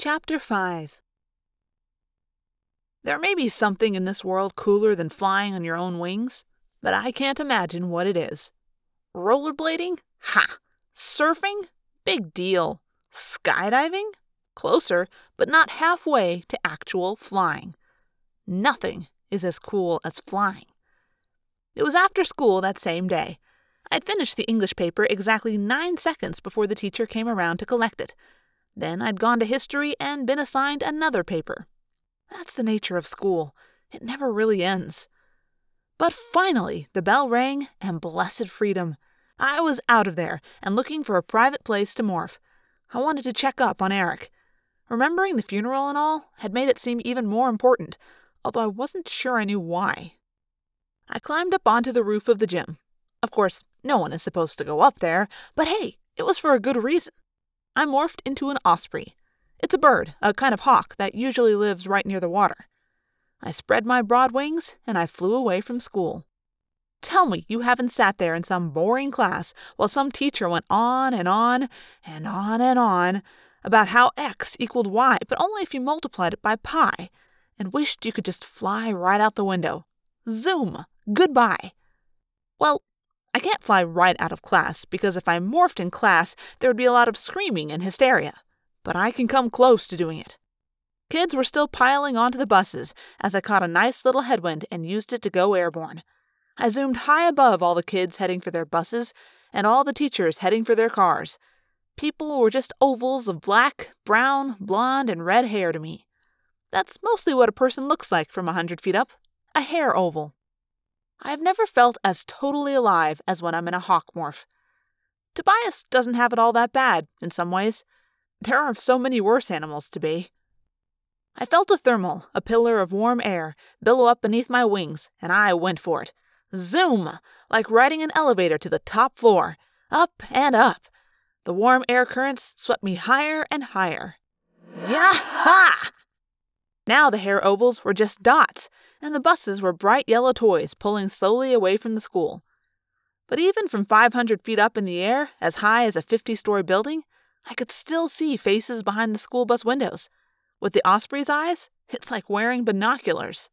Chapter 5 There may be something in this world cooler than flying on your own wings, but I can't imagine what it is. Rollerblading? Ha! Surfing? Big deal. Skydiving? Closer, but not halfway to actual flying. Nothing is as cool as flying. It was after school that same day. I'd finished the English paper exactly nine seconds before the teacher came around to collect it. Then I'd gone to history and been assigned another paper. That's the nature of school. It never really ends. But finally, the bell rang, and blessed freedom. I was out of there and looking for a private place to morph. I wanted to check up on Eric. Remembering the funeral and all had made it seem even more important, although I wasn't sure I knew why. I climbed up onto the roof of the gym. Of course, no one is supposed to go up there, but hey, it was for a good reason. I morphed into an osprey. It's a bird, a kind of hawk that usually lives right near the water. I spread my broad wings and I flew away from school. Tell me you haven't sat there in some boring class while some teacher went on and on and on and on about how x equaled y, but only if you multiplied it by pi, and wished you could just fly right out the window. Zoom! Goodbye! Well, I can't fly right out of class because if I morphed in class, there would be a lot of screaming and hysteria. But I can come close to doing it. Kids were still piling onto the buses as I caught a nice little headwind and used it to go airborne. I zoomed high above all the kids heading for their buses and all the teachers heading for their cars. People were just ovals of black, brown, blonde, and red hair to me. That's mostly what a person looks like from a hundred feet up a hair oval. I have never felt as totally alive as when I'm in a hawk morph. Tobias doesn't have it all that bad, in some ways. There are so many worse animals to be. I felt a thermal, a pillar of warm air, billow up beneath my wings, and I went for it. Zoom! Like riding an elevator to the top floor. Up and up. The warm air currents swept me higher and higher. Yah-ha! Now the hair ovals were just dots, and the buses were bright yellow toys pulling slowly away from the school. But even from 500 feet up in the air, as high as a 50 story building, I could still see faces behind the school bus windows. With the osprey's eyes, it's like wearing binoculars.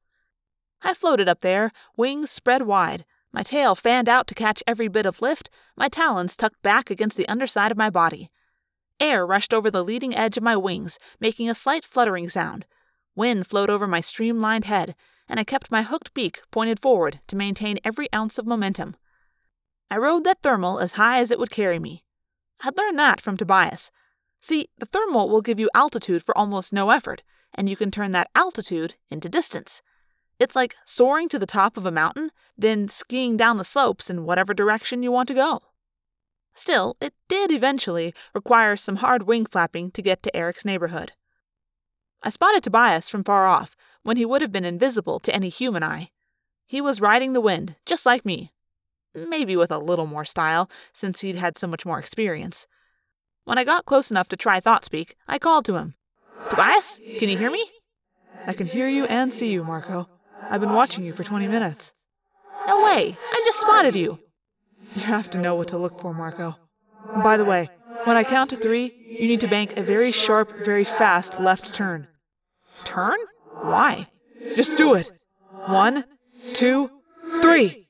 I floated up there, wings spread wide, my tail fanned out to catch every bit of lift, my talons tucked back against the underside of my body. Air rushed over the leading edge of my wings, making a slight fluttering sound, Wind flowed over my streamlined head, and I kept my hooked beak pointed forward to maintain every ounce of momentum. I rode that thermal as high as it would carry me. I'd learned that from Tobias. See, the thermal will give you altitude for almost no effort, and you can turn that altitude into distance. It's like soaring to the top of a mountain, then skiing down the slopes in whatever direction you want to go. Still, it did eventually require some hard wing flapping to get to Eric's neighborhood. I spotted Tobias from far off, when he would have been invisible to any human eye. He was riding the wind, just like me. Maybe with a little more style, since he'd had so much more experience. When I got close enough to try thought speak, I called to him. Tobias, can you hear me? I can hear you and see you, Marco. I've been watching you for 20 minutes. No way! I just spotted you! You have to know what to look for, Marco. By the way, when I count to three, you need to bank a very sharp, very fast left turn. Turn? Why? Just do it. One, two, three.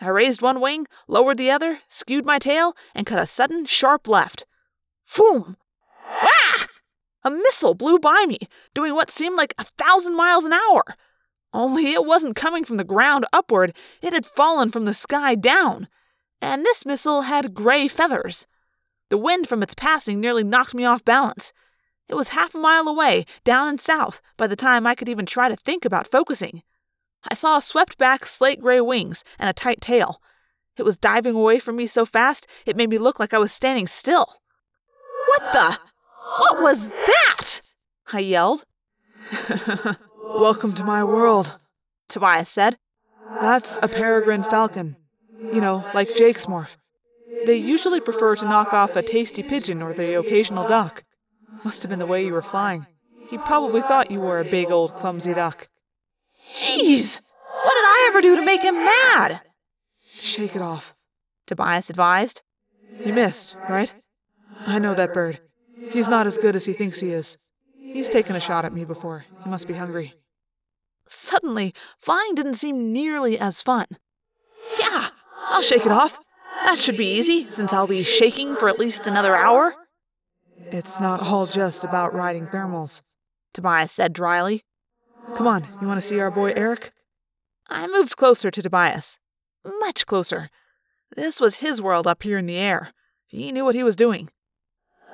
I raised one wing, lowered the other, skewed my tail, and cut a sudden, sharp left. Foom! Ah! A missile blew by me, doing what seemed like a thousand miles an hour. Only it wasn't coming from the ground upward, it had fallen from the sky down. And this missile had gray feathers. The wind from its passing nearly knocked me off balance. It was half a mile away, down and south, by the time I could even try to think about focusing. I saw swept back slate gray wings and a tight tail. It was diving away from me so fast it made me look like I was standing still. What the? What was that? I yelled. Welcome to my world, Tobias said. That's a peregrine falcon. You know, like Jake's morph. They usually prefer to knock off a tasty pigeon or the occasional duck. Must have been the way you were flying. He probably thought you were a big old clumsy duck. Jeez! What did I ever do to make him mad? Shake it off, Tobias advised. He missed, right? I know that bird. He's not as good as he thinks he is. He's taken a shot at me before. He must be hungry. Suddenly, flying didn't seem nearly as fun. Yeah, I'll shake it off. That should be easy, since I'll be shaking for at least another hour. It's not all just about riding thermals, Tobias said dryly. Come on, you want to see our boy Eric? I moved closer to Tobias. Much closer. This was his world up here in the air. He knew what he was doing.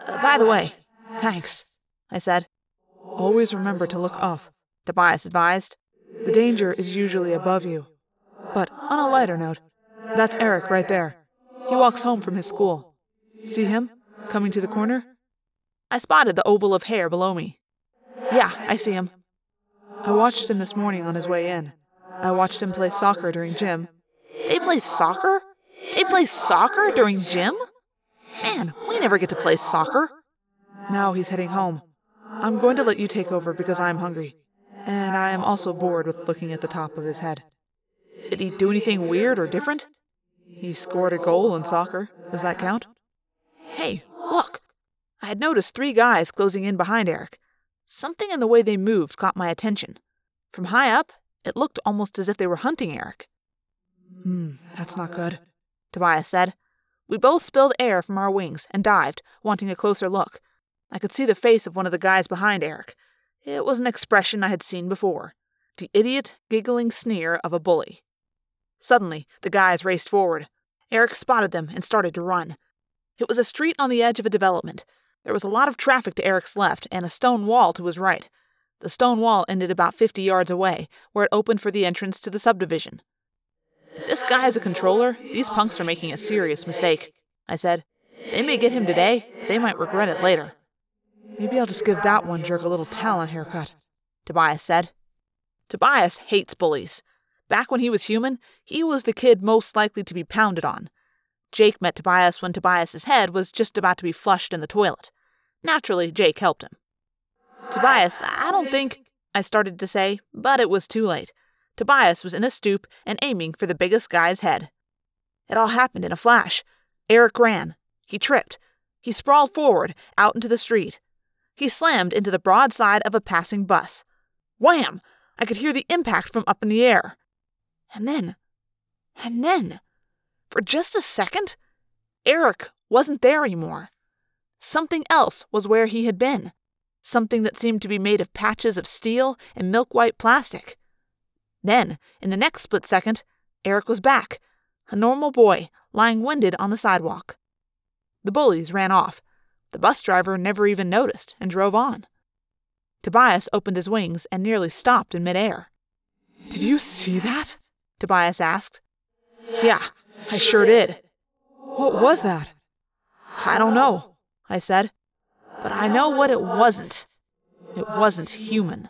Uh, by the way, thanks, I said. Always remember to look up, Tobias advised. The danger is usually above you. But on a lighter note, that's Eric right there. He walks home from his school. See him? Coming to the corner? I spotted the oval of hair below me. Yeah, I see him. I watched him this morning on his way in. I watched him play soccer during gym. They play soccer? They play soccer during gym? Man, we never get to play soccer. Now he's heading home. I'm going to let you take over because I'm hungry. And I am also bored with looking at the top of his head. Did he do anything weird or different? He scored a goal in soccer. Does that count? Hey, look! I had noticed three guys closing in behind Eric. Something in the way they moved caught my attention. From high up, it looked almost as if they were hunting Eric. Hmm, that's not good, Tobias said. We both spilled air from our wings and dived, wanting a closer look. I could see the face of one of the guys behind Eric. It was an expression I had seen before the idiot, giggling sneer of a bully. Suddenly, the guys raced forward. Eric spotted them and started to run. It was a street on the edge of a development. There was a lot of traffic to Eric's left and a stone wall to his right. The stone wall ended about 50 yards away, where it opened for the entrance to the subdivision. If this guy is a controller, these punks are making a serious mistake, I said. They may get him today, but they might regret it later. Maybe I'll just give that one jerk a little talent haircut, Tobias said. Tobias hates bullies. Back when he was human, he was the kid most likely to be pounded on. Jake met Tobias when Tobias's head was just about to be flushed in the toilet. Naturally, Jake helped him. Tobias, I don't think, I started to say, but it was too late. Tobias was in a stoop and aiming for the biggest guy's head. It all happened in a flash. Eric ran. He tripped. He sprawled forward, out into the street. He slammed into the broad side of a passing bus. Wham! I could hear the impact from up in the air. And then, and then, for just a second, Eric wasn't there anymore. Something else was where he had been. Something that seemed to be made of patches of steel and milk white plastic. Then, in the next split second, Eric was back, a normal boy lying winded on the sidewalk. The bullies ran off. The bus driver never even noticed and drove on. Tobias opened his wings and nearly stopped in midair. Did you see that? Tobias asked. Yeah, I sure did. What was that? I don't know, I said. But I know what it wasn't. It wasn't human.